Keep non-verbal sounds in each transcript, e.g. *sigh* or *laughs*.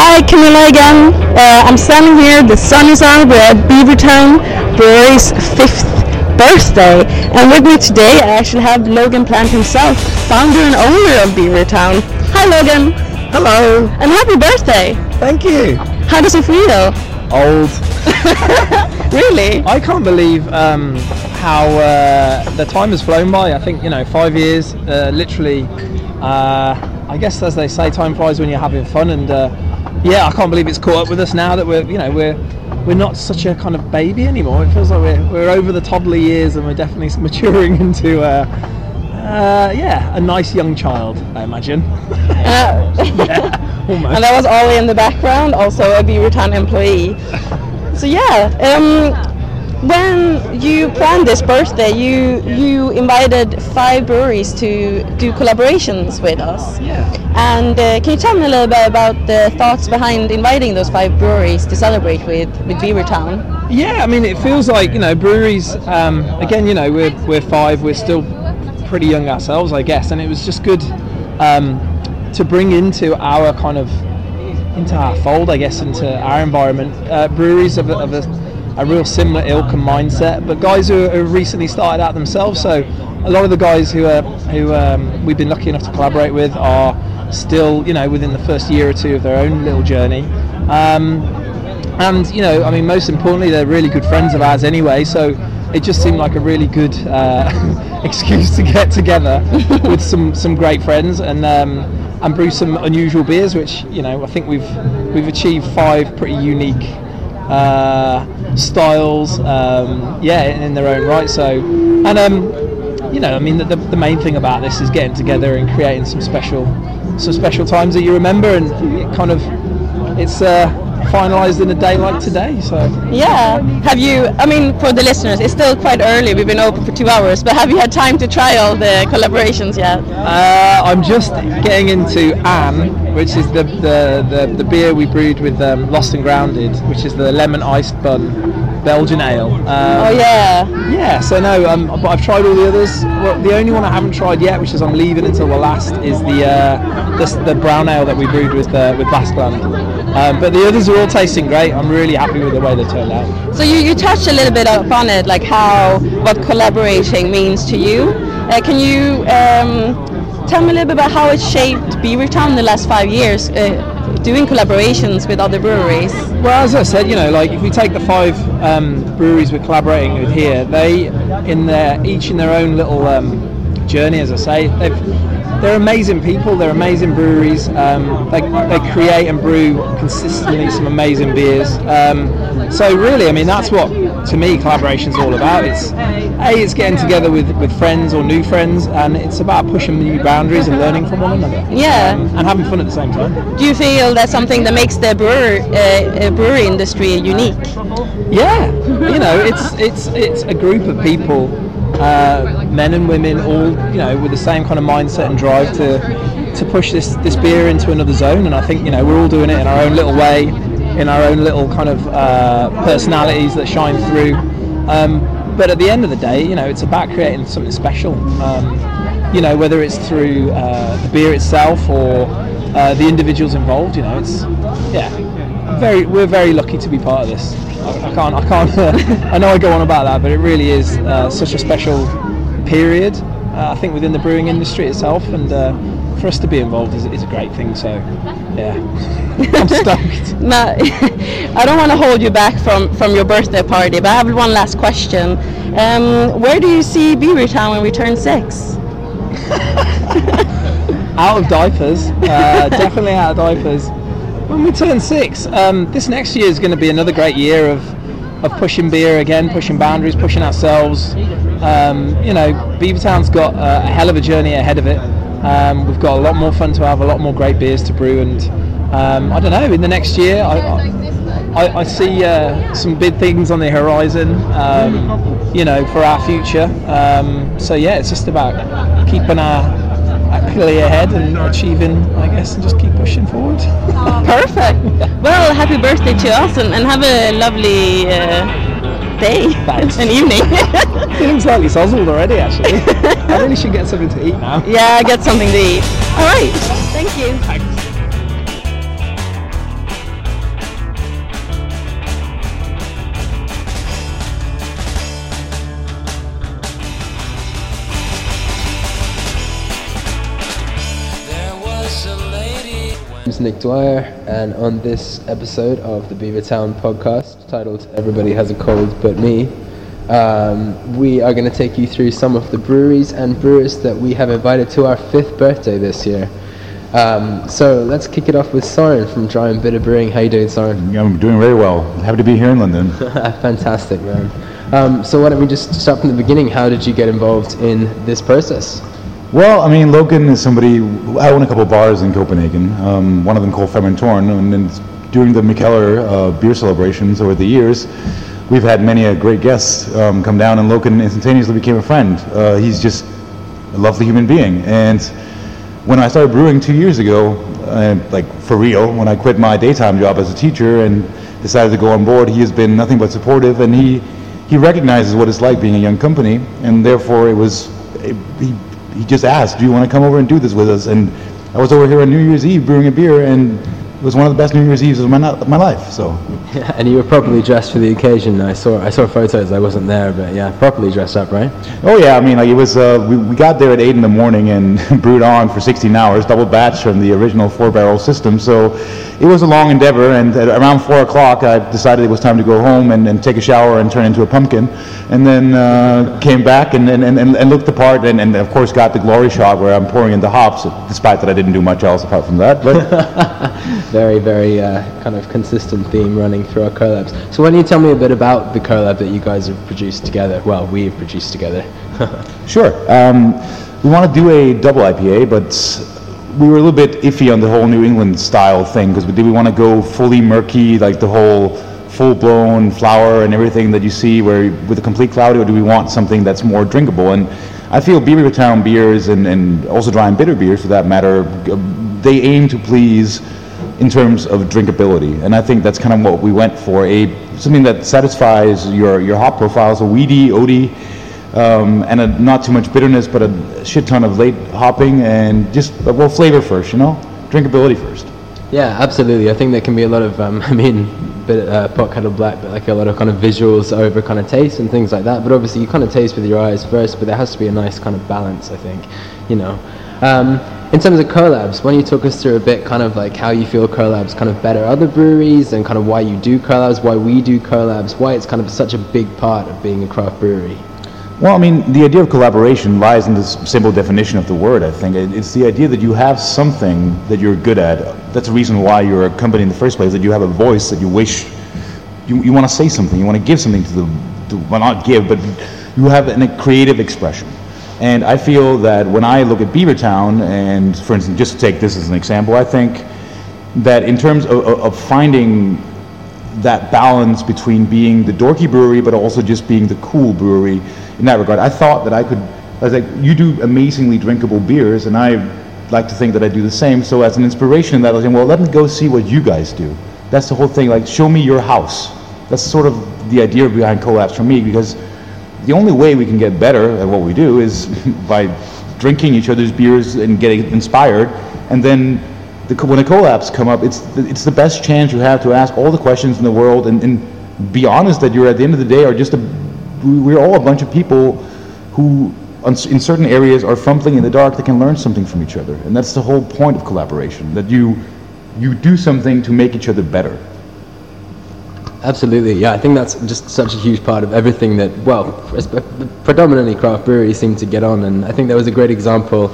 Hi, Kamilla again. Uh, I'm standing here. The sun is out. We're at Beavertown Brewery's fifth birthday, and with me today I actually have Logan Plant himself, founder and owner of Beavertown. Hi, Logan, Hello. and happy birthday. Thank you. How does it feel? Old. *laughs* Really? I can't believe um, how uh, the time has flown by. I think you know, five years, uh, literally. Uh, I guess as they say, time flies when you're having fun, and uh, yeah, I can't believe it's caught up with us now that we're you know we're we're not such a kind of baby anymore. It feels like we're we're over the toddler years, and we're definitely *laughs* maturing into. Uh, uh, yeah, a nice young child, I imagine. Uh, *laughs* *laughs* yeah, almost. and that was Ollie in the background, also a Beavertown employee. So yeah, um, when you planned this birthday, you you invited five breweries to do collaborations with us. Yeah. And uh, can you tell me a little bit about the thoughts behind inviting those five breweries to celebrate with with Beavertown? Yeah, I mean, it feels like you know breweries. Um, again, you know, we're we're five. We're still pretty young ourselves, I guess, and it was just good um, to bring into our kind of into our fold, I guess, into our environment. Uh, breweries of, a, of a, a real similar ilk and mindset, but guys who have recently started out themselves. So a lot of the guys who are who um, we've been lucky enough to collaborate with are still, you know, within the first year or two of their own little journey. Um, and you know, I mean, most importantly, they're really good friends of ours anyway. So it just seemed like a really good uh, *laughs* excuse to get together *laughs* with some some great friends and um, and brew some unusual beers, which you know I think we've we've achieved five pretty unique uh, styles, um, yeah, in, their own right. So and um, you know, I mean, the, the main thing about this is getting together and creating some special some special times that you remember, and it kind of it's uh, finalised in a day like today. So. Yeah. Have you? I mean, for the listeners, it's still quite early. We've been open for two hours, but have you had time to try all the collaborations yet? Uh, I'm just getting into Anne, which is the the, the, the beer we brewed with um, Lost and Grounded, which is the lemon iced bun Belgian ale. Um, Oh yeah. Yeah, so no, um, but I've tried all the others. Well, the only one I haven't tried yet, which is I'm leaving until the last, is the uh, the, the brown ale that we brewed with uh, with Basqueland. Um, but the others are all tasting great. I'm really happy with the way they turned out. So you, you touched a little bit upon it, like how what collaborating means to you. Uh, can you um, tell me a little bit about how it shaped Beavertown in the last five years, uh, doing collaborations with other breweries? Well, as I said, you know, like if we take the five um, breweries we're collaborating with here, they in their each in their own little um, journey, as I say, they've they're amazing people. They're amazing breweries. Um, they, they create and brew consistently some amazing beers. Um, so really, I mean, that's what to me collaboration is all about. It's a it's getting together with, with friends or new friends, and it's about pushing new boundaries and learning from one another. Yeah. Um, and having fun at the same time. Do you feel that's something that makes the brewer, uh, uh, brewery industry unique? Yeah, you know, it's it's it's a group of people, uh, men and women, all you know, with the same kind of mindset and drive to to push this this beer into another zone. And I think you know we're all doing it in our own little way, in our own little kind of uh, personalities that shine through. Um, but at the end of the day, you know, it's about creating something special. Um, you know, whether it's through uh, the beer itself or uh, the individuals involved. You know, it's yeah, very we're very lucky to be part of this. I, I can't I can't *laughs* I know I go on about that, but it really is uh, such a special period. Uh, I think within the brewing industry itself, and uh, for us to be involved is, is a great thing. So yeah, *laughs* I'm stoked. *laughs* Ma- I don't want to hold you back from, from your birthday party, but I have one last question. Um, where do you see Beavertown when we turn six? out of diapers, uh, definitely out of diapers. When we turn six, um, this next year is going to be another great year of of pushing beer again, pushing boundaries, pushing ourselves. Um, you know, Beavertown's got a, a hell of a journey ahead of it. Um, we've got a lot more fun to have, a lot more great beers to brew, and um, I don't know. In the next year, I, I, I see uh, some big things on the horizon. Um, you know, for our future. Um, so yeah, it's just about keeping our, our clear head and achieving, I guess, and just keep pushing forward. Perfect. Well, happy birthday to us and, and have a lovely uh, day Thanks. and evening. *laughs* Feeling slightly sozzled already, actually. *laughs* I really should get something to eat now. yeah, get something to eat. All right. Thank you. Nick Dwyer, and on this episode of the Beavertown podcast, titled Everybody Has a Cold But Me, um, we are going to take you through some of the breweries and brewers that we have invited to our fifth birthday this year. Um, so let's kick it off with Soren from Dry and Bitter Brewing. How you doing, Soren? I'm doing very well. Happy to be here in London. *laughs* Fantastic, man. Um, so why don't we just start from the beginning? How did you get involved in this process? Well, I mean, Logan is somebody. I own a couple bars in Copenhagen. Um, one of them called Fermentoren, and then during the Mikkeller uh, beer celebrations over the years, we've had many a great guests um, come down, and Logan instantaneously became a friend. Uh, he's just a lovely human being, and when I started brewing two years ago, uh, like for real, when I quit my daytime job as a teacher and decided to go on board, he has been nothing but supportive, and he he recognizes what it's like being a young company, and therefore it was. It, he, he just asked, "Do you want to come over and do this with us?" And I was over here on New Year's Eve brewing a beer, and it was one of the best New Year's Eves of my, my life. So. Yeah, *laughs* and you were properly dressed for the occasion. I saw I saw photos. I wasn't there, but yeah, properly dressed up, right? Oh yeah, I mean like it was. Uh, we, we got there at eight in the morning and *laughs* brewed on for 16 hours, double batch from the original four barrel system. So it was a long endeavor. And at around four o'clock, I decided it was time to go home and, and take a shower and turn into a pumpkin. And then uh, came back and, and, and, and looked the part, and, and of course got the glory shot where I'm pouring in the hops, despite that I didn't do much else apart from that. But. *laughs* very, very uh, kind of consistent theme running through our collabs. So why don't you tell me a bit about the collab that you guys have produced together? Well, we've produced together. *laughs* sure. Um, we want to do a double IPA, but we were a little bit iffy on the whole New England style thing because did we want to go fully murky, like the whole full-blown flower and everything that you see, where with a complete cloudy, or do we want something that's more drinkable? And I feel Beavertown beers and, and also dry and bitter beers, for that matter, they aim to please in terms of drinkability. And I think that's kind of what we went for a something that satisfies your, your hop profiles, a weedy, oaty, um, and a, not too much bitterness, but a shit ton of late hopping and just, well, flavor first, you know? Drinkability first. Yeah, absolutely. I think there can be a lot of, um, *laughs* I mean, bit uh, pot kettle black, but like a lot of kind of visuals over kind of taste and things like that. But obviously, you kind of taste with your eyes first, but there has to be a nice kind of balance, I think, you know. Um, in terms of collabs, why don't you talk us through a bit kind of like how you feel collabs kind of better other breweries and kind of why you do collabs, why we do collabs, why it's kind of such a big part of being a craft brewery? Well, I mean, the idea of collaboration lies in this simple definition of the word, I think. It's the idea that you have something that you're good at. That's the reason why you're a company in the first place, that you have a voice that you wish, you, you want to say something, you want to give something to the, to, well, not give, but you have a creative expression. And I feel that when I look at Beavertown, and for instance, just to take this as an example, I think that in terms of, of finding that balance between being the dorky brewery but also just being the cool brewery in that regard, I thought that I could. I was like, you do amazingly drinkable beers, and I like to think that I do the same. So as an inspiration, that I was saying, well, let me go see what you guys do. That's the whole thing. Like, show me your house. That's sort of the idea behind collapse for me because the only way we can get better at what we do is *laughs* by drinking each other's beers and getting inspired. And then the, when the collabs come up, it's the, it's the best chance you have to ask all the questions in the world and, and be honest that you're at the end of the day are just a, we're all a bunch of people who in certain areas are fumbling in the dark that can learn something from each other. And that's the whole point of collaboration, that you, you do something to make each other better. Absolutely, yeah. I think that's just such a huge part of everything that, well, predominantly craft breweries seem to get on. And I think there was a great example,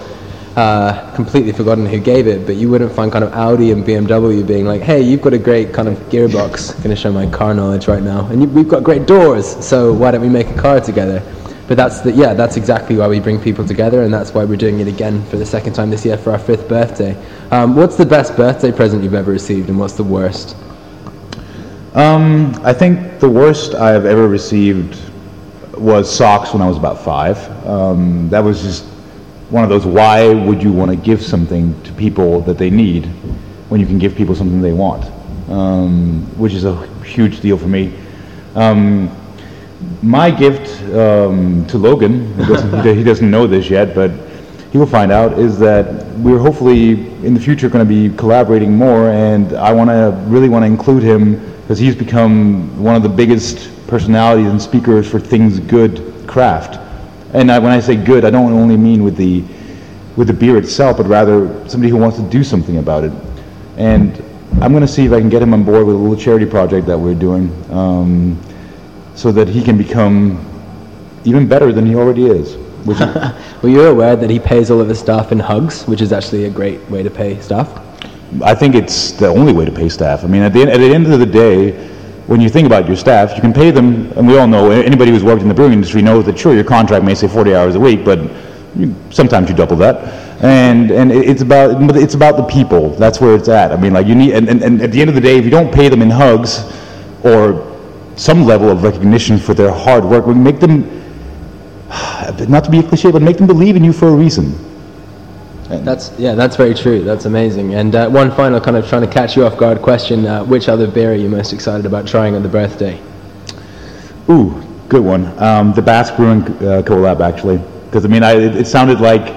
uh, completely forgotten who gave it, but you wouldn't find kind of Audi and BMW being like, hey, you've got a great kind of gearbox. I'm going to show my car knowledge right now. And you, we've got great doors, so why don't we make a car together? But that's the, yeah, that's exactly why we bring people together, and that's why we're doing it again for the second time this year for our fifth birthday. Um, what's the best birthday present you've ever received, and what's the worst? Um, I think the worst I have ever received was socks when I was about five. Um, that was just one of those why would you want to give something to people that they need when you can give people something they want, um, which is a huge deal for me. Um, my gift um, to Logan, he doesn't, he doesn't know this yet, but he will find out, is that we're hopefully in the future going to be collaborating more, and I want to really want to include him because he's become one of the biggest personalities and speakers for things good craft. And I, when I say good, I don't only mean with the with the beer itself, but rather somebody who wants to do something about it. and I'm going to see if I can get him on board with a little charity project that we're doing, um, so that he can become even better than he already is. *laughs* Well, you're aware that he pays all of his staff in hugs, which is actually a great way to pay staff. I think it's the only way to pay staff. I mean, at the, end, at the end of the day, when you think about your staff, you can pay them, and we all know, anybody who's worked in the brewing industry knows that sure, your contract may say 40 hours a week, but you, sometimes you double that. And, and it's about, it's about the people. That's where it's at. I mean, like you need, and, and, and at the end of the day, if you don't pay them in hugs or some level of recognition for their hard work, make them, *sighs* not to be a cliche, but make them believe in you for a reason. That's yeah, that's very true. That's amazing. And uh, one final kind of trying to catch you off guard question: uh, Which other beer are you most excited about trying on the birthday? Ooh, good one. Um, the Basque Brewing uh, collab, actually, because I mean, I, it, it sounded like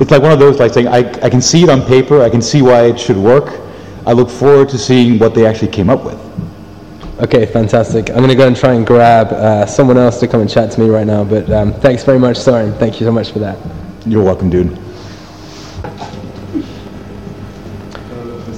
it's like one of those like saying I, I can see it on paper, I can see why it should work. I look forward to seeing what they actually came up with. Okay, fantastic. I'm going to go and try and grab uh, someone else to come and chat to me right now. But um, thanks very much, Soren. Thank you so much for that. You're welcome, dude.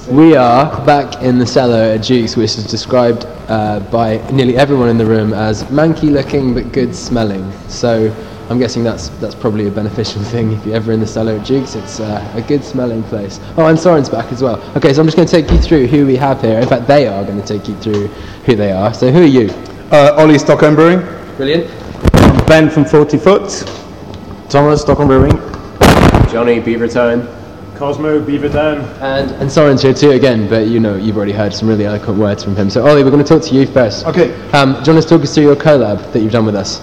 We are back in the cellar at Duke's, which is described uh, by nearly everyone in the room as manky looking but good smelling. So I'm guessing that's that's probably a beneficial *laughs* thing if you're ever in the cellar at Duke's. It's uh, a good smelling place. Oh, and Soren's back as well. Okay, so I'm just going to take you through who we have here. In fact, they are going to take you through who they are. So who are you? Uh, Ollie Stockholm Brewing. Brilliant. Ben from 40 Foot. Thomas, Stockholm Brewing. Johnny, Beavertown. Cosmo, Beavertown. And, and Soren's here too again, but you know, you've already heard some really eloquent words from him. So Ollie, we're going to talk to you first. Okay. Um, do you want to talk us through your collab that you've done with us?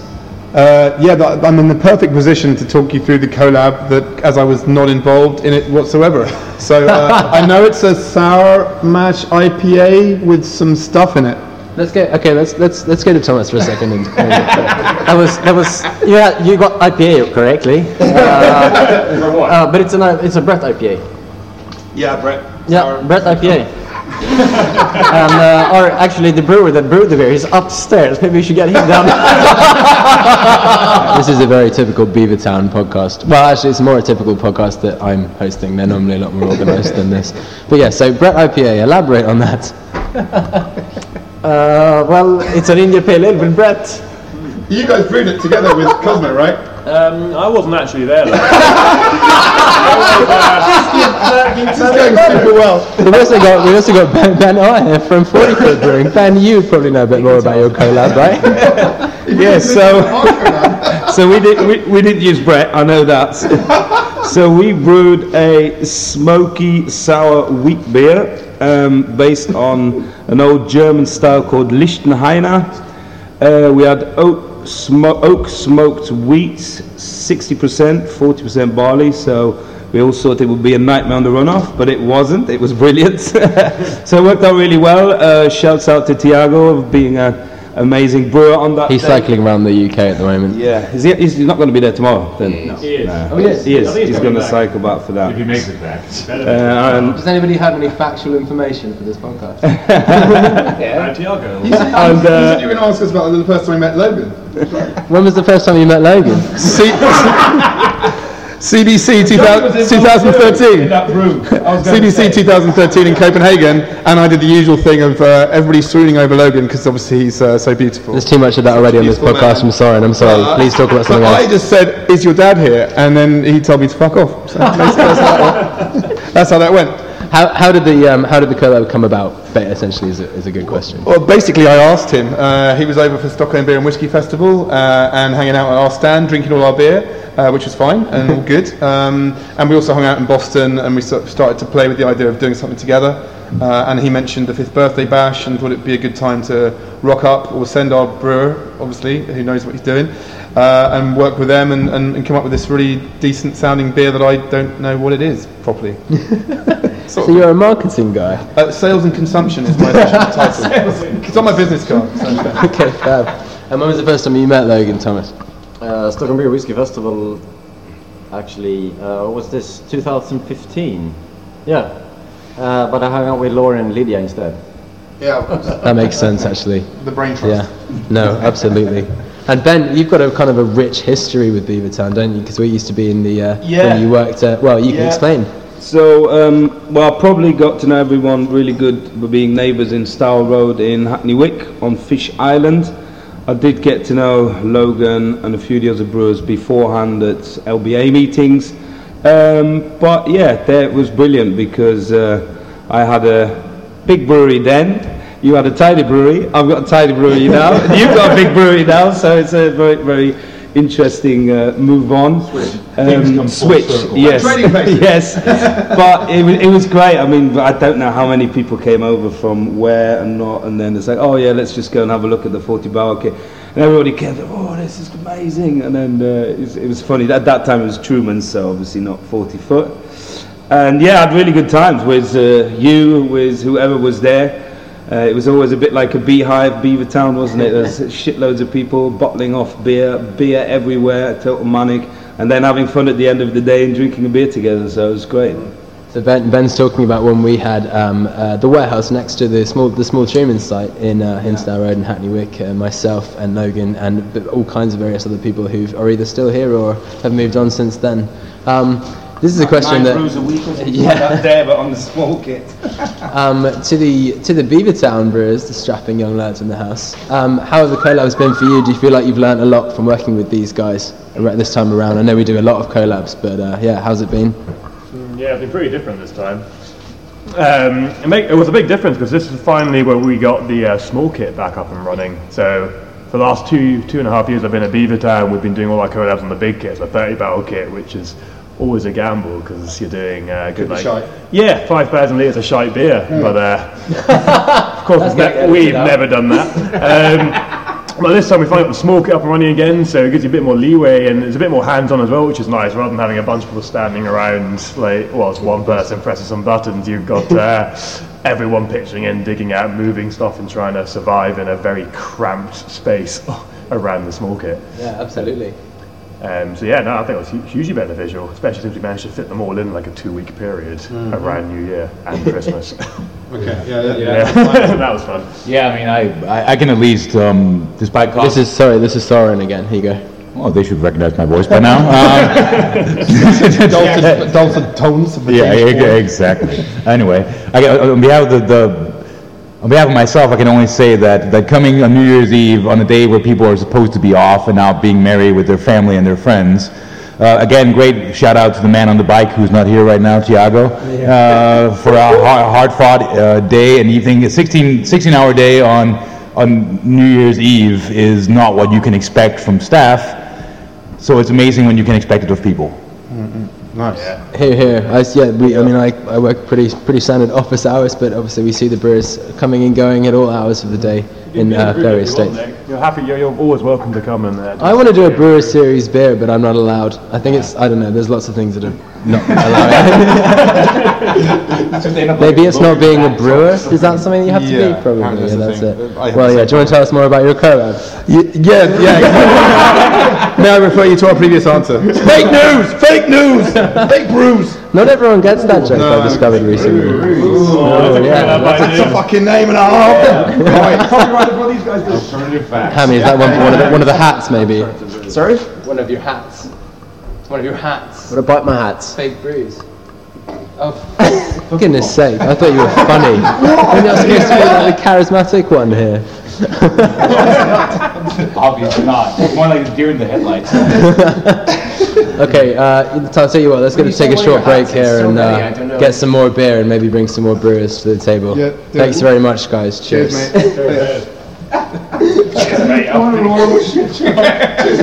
Uh, yeah, I'm in the perfect position to talk you through the collab that, as I was not involved in it whatsoever. *laughs* So uh, I know it's a sour mash IPA with some stuff in it. Let's go. Okay, let's let's let's go to Thomas for a second. And, and That was that was yeah. You got IPA correctly, uh, *laughs* uh, but it's an it's a Brett IPA. Yeah, Brett. Yeah, Brett IPA. *laughs* and uh, or actually, the brewer that brewed the beer is upstairs. Maybe we should get him down. *laughs* this is a very typical Beavertown podcast. Well, actually, it's more a typical podcast that I'm hosting. They're normally a lot more organised than this. But yeah, so Brett IPA. Elaborate on that. Uh, well, it's an India Pale Ale with Brett. You guys brewed it together with *laughs* Cosmo, right? Um, I wasn't actually there. Though. *laughs* This is going super well. We've also got we've also got Ben, ben Oyer from Forty *laughs* Foot Brewing. Ben, you probably know a bit more about your collab, right? Yes, so so we did we, we did use Brett. I know that. so we brewed a smoky sour wheat beer um, based on an old German style called Lichtenhainer. Uh, we had oak, smo- oak smoked wheat, 60%, 40% barley. So we all thought it would be a nightmare on the runoff, but it wasn't. It was *laughs* brilliant. *laughs* so it worked out really well. Uh, shouts out to Tiago of being an amazing brewer on that. He's day. cycling around the UK at the moment. Yeah, is he, he's not going to be there tomorrow then? No. He is. No. Oh, he is? He is. He's He's going to cycle back for that. If he makes it back. Uh, and, Does anybody have any factual information for this podcast? *laughs* And Tiago. You said, And, you, uh, said you were going to ask us about the first time we met Logan. when was the first time you met Logan? *laughs* C- CBC 2000, 2013. That room. I was going to say. CBC 2013 in Copenhagen, and I did the usual thing of uh, everybody swooning over Logan because obviously he's uh, so beautiful. There's too much of that already on this podcast. man. I'm sorry. And I'm sorry. Uh, Please talk about something but I just said, "Is your dad here?" And then he told me to fuck off. So basically that's, how that went. That's how that went. How, how did the um, how did the collab come about? Ba- Essentially, is a, is a good question. Well, basically, I asked him. Uh, he was over for Stockholm Beer and Whiskey Festival uh, and hanging out at our stand, drinking all our beer, uh, which was fine and all good. *laughs* Um, and we also hung out in Boston, and we sort of started to play with the idea of doing something together. Uh, and he mentioned the fifth birthday bash, and thought it'd be a good time to rock up or send our brewer, obviously, who knows what he's doing, uh, and work with them and, and, and come up with this really decent sounding beer that I don't know what it is properly. *laughs* So you're a marketing guy. Uh, sales and consumption is my official *laughs* title. It's on my business card. so- okay, fab. And when was the first time you met Logan Thomas? Uh, Stockholm Beer Whiskey Festival. Actually, uh, was this 2015? Yeah, uh, but I hung out with Lauren and Lydia instead. Yeah, of course. *laughs* That makes sense, actually. The brain trust. Yeah. No, absolutely. And Ben, you've got a kind of a rich history with Beavertown, don't you? Because we used to be in the uh, Yeah. when you worked at. Well, you can explain. So, um, well, I probably got to know everyone really good by being neighbours in Stour Road in Hackney Wick on Fish Island. I did get to know Logan and a few of the other brewers beforehand at LBA meetings. Um, but yeah, that was brilliant because uh, I had a big brewery then. You had a tiny brewery. I've got a tiny brewery now. *laughs* You've got a big brewery now, so it's a very, very interesting uh, move on. Come Um, switch, yes, *laughs* yes. But it was, it was great. I mean, I don't know how many people came over from where and not, and then it's like, oh yeah, let's just go and have a look at the 40 barrel kit. And everybody came, oh, this is amazing. And then uh, it, was, it was funny. At that time, it was Truman, so obviously not 40 foot. And yeah, I had really good times with uh, you, with whoever was there. Uh, it was always a bit like a beehive, Beavertown, wasn't it? There's shitloads of people bottling off beer, beer everywhere, total manic, and then having fun at the end of the day and drinking a beer together. So it was great. So ben, Ben's talking about when we had um, uh, the warehouse next to the small the small Truman site in uh, Road in Hackney Wick. Uh, myself and Logan and all kinds of various other people who are either still here or have moved on since then. Um, this is a question that brews a week or something like that there, but on the small kit. *laughs* um, to the to the Beavertown brewers, the strapping young lads in the house. Um, how have the collabs been for you? Do you feel like you've learned a lot from working with these guys ar- this time around? I know we do a lot of collabs, but uh, yeah, how's it been? Yeah, it's been pretty different this time. Um, it, make, it was a big difference because this is finally where we got the uh, small kit back up and running. So for the last two two and a half years I've been at Beavertown, we've been doing all our collabs on the big kit, so 30 barrel kit, which is always a gamble because you're doing uh, good like yeah 5,000 litres of shite beer, but *laughs* uh, of course we've, ne- we've never done that. Um, *laughs* but this time we finally got the small kit up and running again, so it gives you a bit more leeway and it's a bit more hands-on as well, which is nice. Rather than having a bunch of people standing around, like, well, it's one person pressing some buttons, you've got *laughs* uh, everyone pitching in, digging out, moving stuff, and trying to survive in a very cramped space around the small kit. Yeah, absolutely. Um, so yeah, no, I think it was hu- hugely beneficial, especially since we managed to fit them all in like a two-week period around New Year and *laughs* Christmas. Okay, yeah, yeah. yeah, *laughs* that was fun. Yeah, I mean, I, I, I can at least, um, despite cost. This is sorry. This is Soren again. Here you go. Oh, they should recognize my voice by now. *laughs* Um, Dulcet, dulcet tones. Of the yeah, James e- exactly. Anyway, I, on behalf of the, the on behalf of myself, I can only say that, that coming on New Year's Eve on a day where people are supposed to be off and out being merry with their family and their friends. Uh, again, great shout out to the man on the bike who's not here right now, Tiago, uh, for a hard fought uh, day and evening. A 16, 16 hour day on, on New Year's Eve is not what you can expect from staff. So it's amazing when you can expect it of people. Nice. Here, here. I, s- yeah, we, I mean, I, I work pretty pretty standard office hours, but obviously we see the brewers coming and going at all hours of the day in uh, various states. You're happy. You're, you're always welcome to come and. Uh, I want to do a brewer series beer, but I'm not allowed. I think it's I don't know. There's lots of things that are not *laughs* allowed. Maybe it's not being a brewer. *laughs* Is that something you have to Yeah, be? Probably. Yeah, that's that's the it. thing. I have Well, yeah. Do you want to tell us more about your collab? yeah, yeah. *laughs* May I refer you to our previous answer? Fake news! Fake news! Fake brews! Not everyone gets that joke. No, I discovered recently. Oh, oh, yeah, That's a fucking name and a half! *laughs* Right. Copyrighted what these guys do. Alternative facts. Hammy, is that one, one of the one of the hats maybe? Sorry. One of your hats. One of your hats. What about my hats? Fake brews. Oh, *laughs* for goodness sake! I thought you were funny. Maybe I'm supposed to be like the charismatic one here. *laughs* Obviously not. More like a deer in the headlights. Okay, uh, I'll tell you what. Let's go take a short break here and uh, get some more beer and maybe bring some more brewers to the table. Yeah, Thanks it. very much, guys. Cheers. Cheers,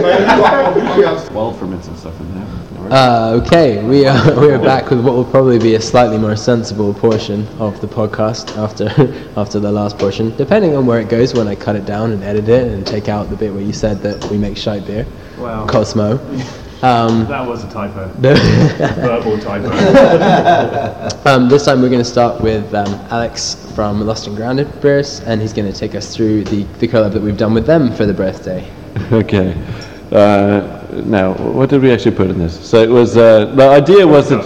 mate. *laughs* Well fermented stuff in there. Uh, okay, we are *laughs* we are back with what will probably be a slightly more sensible portion of the podcast after *laughs* after the last portion, depending on where it goes when I cut it down and edit it and take out the bit where you said that we make shite beer. Wow. Cosmo. Um, That was a typo. *laughs* no- Verbal typo. *laughs* um, this time we're going to start with um, Alex from Lost and Grounded Brewers, and he's going to take us through the, the collab that we've done with them for the birthday. *laughs* Okay. Uh, now, what did we actually put in this? So it was uh, the idea was that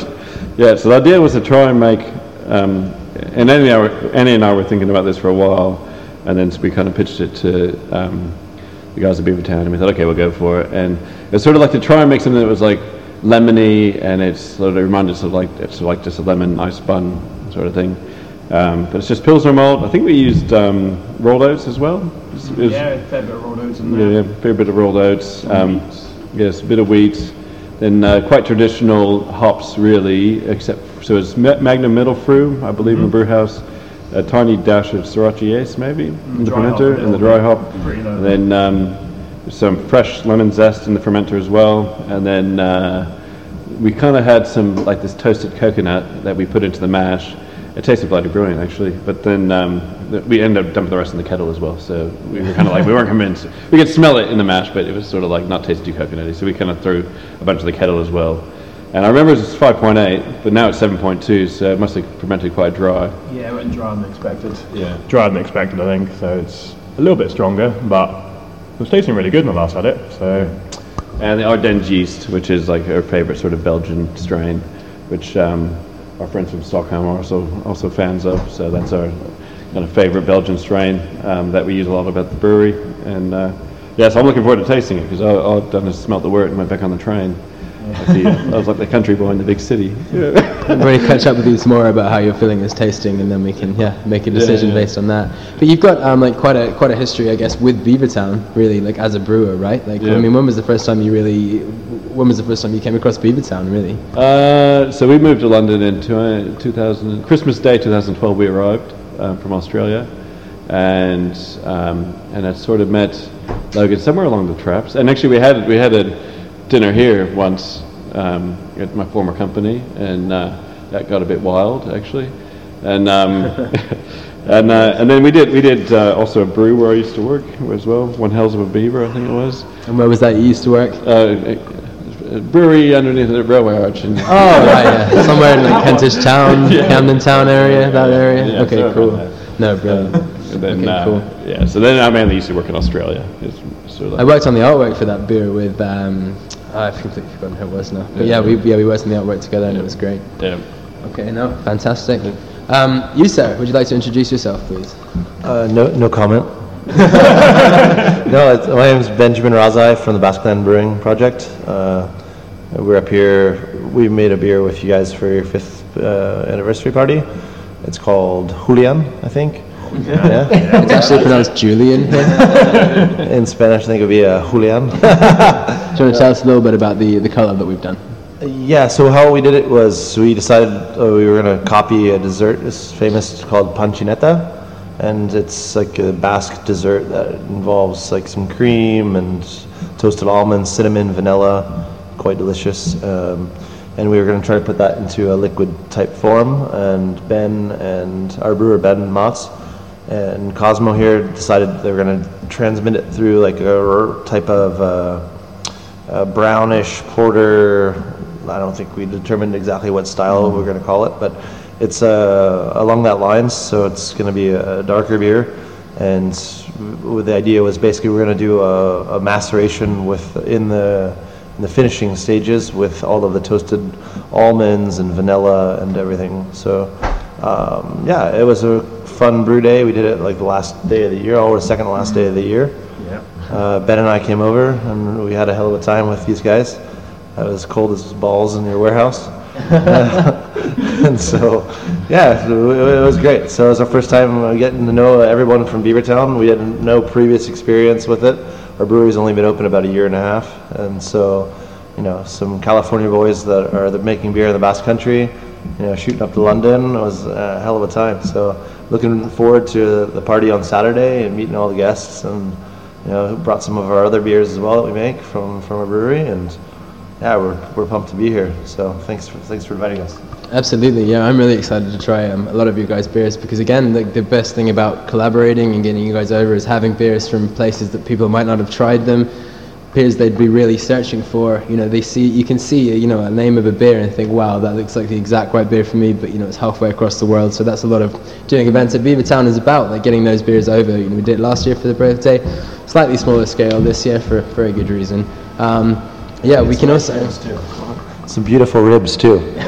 yeah. So the idea was to try and make um, and Annie and, I were, Annie and I were thinking about this for a while, and then we kind of pitched it to um, the guys at Beavertown, and we thought, okay, we'll go for it. And it's sort of like to try and make something that was like lemony, and it's sort of reminded us of like it's like just a lemon ice bun sort of thing. Um, but it's just Pilsner malt. I think we used um, rolled oats as well. It was- it was- Yeah, a fair bit of rolled oats in yeah, there. yeah, fair bit of rolled oats. Um, yes, a bit of wheat. Then uh, quite traditional hops, really, except so it's Magnum Mittelfrüh, I believe, in the brew house. A tiny dash of Sorachi Ace, maybe, in the fermenter, in the dry hop. And then um, some fresh lemon zest in the fermenter as well. And then uh, we kind of had some like this toasted coconut that we put into the mash. It tasted bloody brilliant, actually. But then um, th- we ended up dumping the rest in the kettle as well. So we were kind of like we weren't convinced. We could smell it in the mash, but it was sort of like not taste too coconutty. So we kind of threw a bunch of the kettle as well. And I remember it was 5.8, but now it's 7.2, so it must have fermented quite dry. Yeah, it went drier than expected. Yeah. Drier than expected, I think. So it's a little bit stronger, but it was tasting really good when I last had it. So And the Ardennes yeast, which is like our favorite sort of Belgian strain, which um, our friends from Stockholm are also also fans of. So that's our kind of favorite Belgian strain um, that we use a lot of at the brewery. And uh, yeah, so I'm looking forward to tasting it because all, all I've done is smelt the wort and went back on the train. I, I was like the country boy in the big city. I'm going to catch up with you some more about how you're feeling this tasting, and then we can yeah make a decision yeah. based on that. But you've got um, like quite a quite a history, I guess, with Beavertown, really, like as a brewer, right? Like, I mean, when was the first time you really? When was the first time you came across Beavertown, really? Uh, so we moved to London in two, 2000, Christmas Day 2012. We arrived um, from Australia, and um, and I sort of met Logan somewhere along the traps. And actually, we had we had a dinner here once um, at my former company, and uh, that got a bit wild actually. And um, *laughs* and uh, and then we did we did uh, also a brew where I used to work as well. One Hells of a Beaver, I think it was. And where was that you used to work? Uh, a brewery underneath the railway arch. In, Oh, right, yeah. *laughs* Somewhere in like Kentish Town, *laughs* Camden Town area, that area. Yeah, okay, sorry cool. No, brilliant. And then, Okay, uh, cool. Yeah, so then I mainly used to work in Australia. It's sort of like, I worked on the artwork for that beer with. Um, I've completely forgotten who it was now. But yeah, we yeah we worked on the artwork together, and it was great. yeah. Okay, no, fantastic. Um, you, sir, would you like to introduce yourself, please? Uh, no, no comment. *laughs* no, it's, my name is Benjamin Rozzi from the Basqueland Brewing Project. Uh, we're up here. We made a beer with you guys for your fifth uh, anniversary party. It's called Julian, I think. Yeah. It's actually pronounced Julian here. In Spanish, I think it would be a Julian. Do you want to tell us a little bit about the, the colour that we've done? Yeah, so how we did it was we decided uh, we were going to copy a dessert that's famous called panchineta. And it's like a Basque dessert that involves like some cream and toasted almonds, cinnamon, vanilla, quite delicious. Um, and we were going to try to put that into a liquid type form. And Ben and our brewer, Ben Motz, and Cosmo here decided they were going to transmit it through like a type of uh, a brownish porter. I don't think we determined exactly what style we're going to call it, but it's uh, along that lines. So it's going to be a darker beer, and the idea was basically we're going to do a, a maceration with in the in the finishing stages with all of the toasted almonds and vanilla and everything. So um, yeah, it was a fun brew day. We did it like the last day of the year, or the second to last day of the year. yeah. Uh, ben and I came over and we had a hell of a time with these guys. It was cold as balls in your warehouse. *laughs* *laughs* and so, yeah, so it, it was great. So it was our first time getting to know everyone from Beavertown. We had no previous experience with it. Our brewery's only been open about a year and a half. And so, you know, some California boys that are making beer in the Basque Country, you know, shooting up to London was a hell of a time. So looking forward to the party on Saturday and meeting all the guests and you know, brought some of our other beers as well that we make from, from our brewery, and yeah, we're, we're pumped to be here. So thanks for thanks for inviting us. Absolutely, yeah. I'm really excited to try um, a lot of you guys' beers because, again, the, the best thing about collaborating and getting you guys over is having beers from places that people might not have tried them, beers they'd be really searching for. You know, they see you can see you know a name of a beer and think, wow, that looks like the exact right beer for me, but you know it's halfway across the world. So that's a lot of doing events at Beavertown is about, like getting those beers over. You know, we did last year for the birthday, slightly smaller scale this year for a very good reason. Um, yeah, we can also. Some beautiful ribs too. *laughs*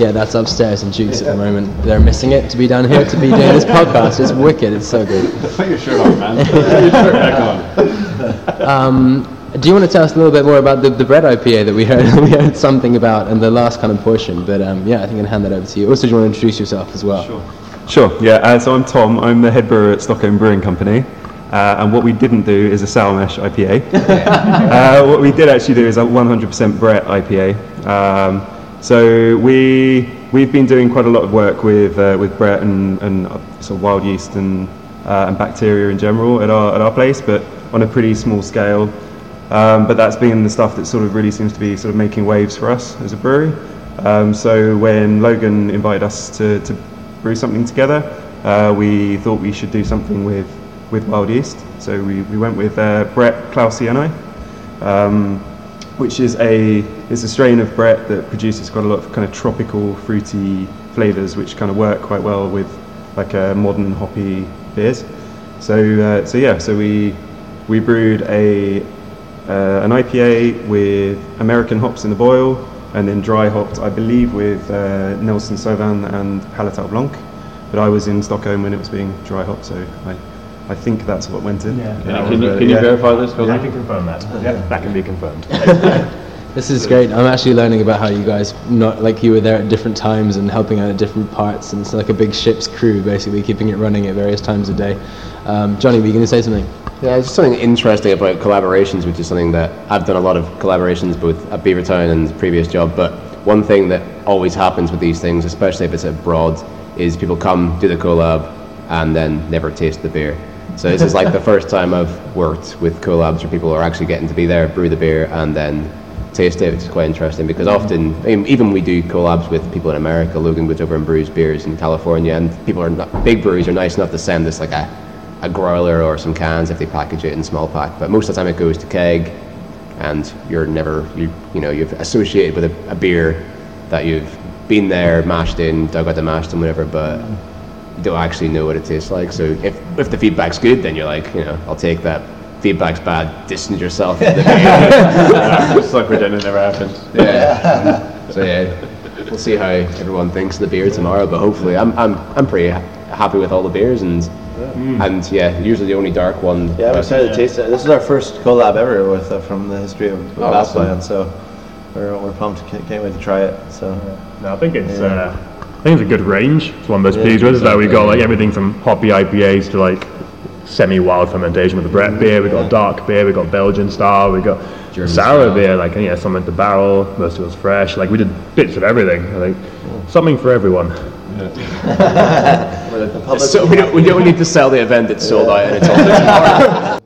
Yeah, that's upstairs in Duke's at the moment. They're missing it to be down here to be doing this podcast. It's wicked. It's so good. Put your shirt on, man. Put your shirt back on. Um, Do you want to tell us a little bit more about the, the Brett IPA that we heard *laughs* we heard something about in the last kind of portion? But um, yeah, I think I can hand that over to you. Also, do you want to introduce yourself as well? Sure. Sure, yeah. Uh, so I'm Tom. I'm the head brewer at Stockholm Brewing Company. Uh, and what we didn't do is a sour mash IPA. *laughs* uh, what we did actually do is a 100% Brett IPA. Um, so we we've been doing quite a lot of work with uh, with Brett and, and sort of wild yeast and uh, and bacteria in general at our at our place, but on a pretty small scale. Um, but that's been the stuff that sort of really seems to be sort of making waves for us as a brewery. Um, so when Logan invited us to, to brew something together, uh, we thought we should do something with, with wild yeast. So we, we went with uh, Brett Claussenii, um, which is a, is a strain of Brett that produces quite a lot of kind of tropical fruity flavours which kind of work quite well with like uh, modern hoppy beers. So, uh, so yeah, so we, we brewed a uh, an IPA with American hops in the boil, and then dry hopped, I believe, with uh, Nelson Sauvin and Palatine Blanc. But I was in Stockholm when it was being dry hopped, so I, I think that's what went in. Yeah. Can, you, can you verify this? I can confirm that. Yeah, that can be confirmed. *laughs* This is great. I'm actually learning about how you guys not like you were there at different times and helping out at different parts, and it's like a big ship's crew basically keeping it running at various times a day. Um, Johnny, were you going to say something? Yeah, it's just something interesting about collaborations, which is something that I've done a lot of collaborations both at Beavertown and previous job. But one thing that always happens with these things, especially if it's abroad, is people come do the collab and then never taste the beer. So this is like the first time I've worked with collabs where people are actually getting to be there, brew the beer, and then taste it. It's quite interesting because often, even we do collabs with people in America. Logan goes over and brews beers in California, and people are not, big breweries are nice enough to send us like a, a growler or some cans if they package it in small pack. But most of the time, it goes to keg, and you're never you you know you've associated with a, a beer that you've been there, mashed in, dug out the mash and whatever, but you don't actually know what it tastes like. So if if the feedback's good, then you're like, you know, I'll take that. Feedback's bad, distance yourself. from the beer. Just like pretend it never happened. Yeah. so yeah, we'll see how everyone thinks of the beer tomorrow. But hopefully, I'm I'm I'm pretty ha- happy with all the beers and and yeah, usually the only dark one. Yeah, I'm but- excited to taste it. This is our first collab ever with uh, from the history of Oh, Bass awesome. Land, so we're, we're pumped. Can't, can't wait to try it. So No, I think it's Yeah. uh, I think it's a good range. It's one of those Yeah, pleased with is that we've got like everything from hoppy IPAs to like semi-wild fermentation with the Brett beer. We've got dark beer. We've got Belgian style. We've got German sour style. beer. Like yeah, some at the barrel. Most of it was fresh. Like we did bits of everything. I think something for everyone. the. *laughs* So we don't, we don't need to sell the event that's sold out and it's all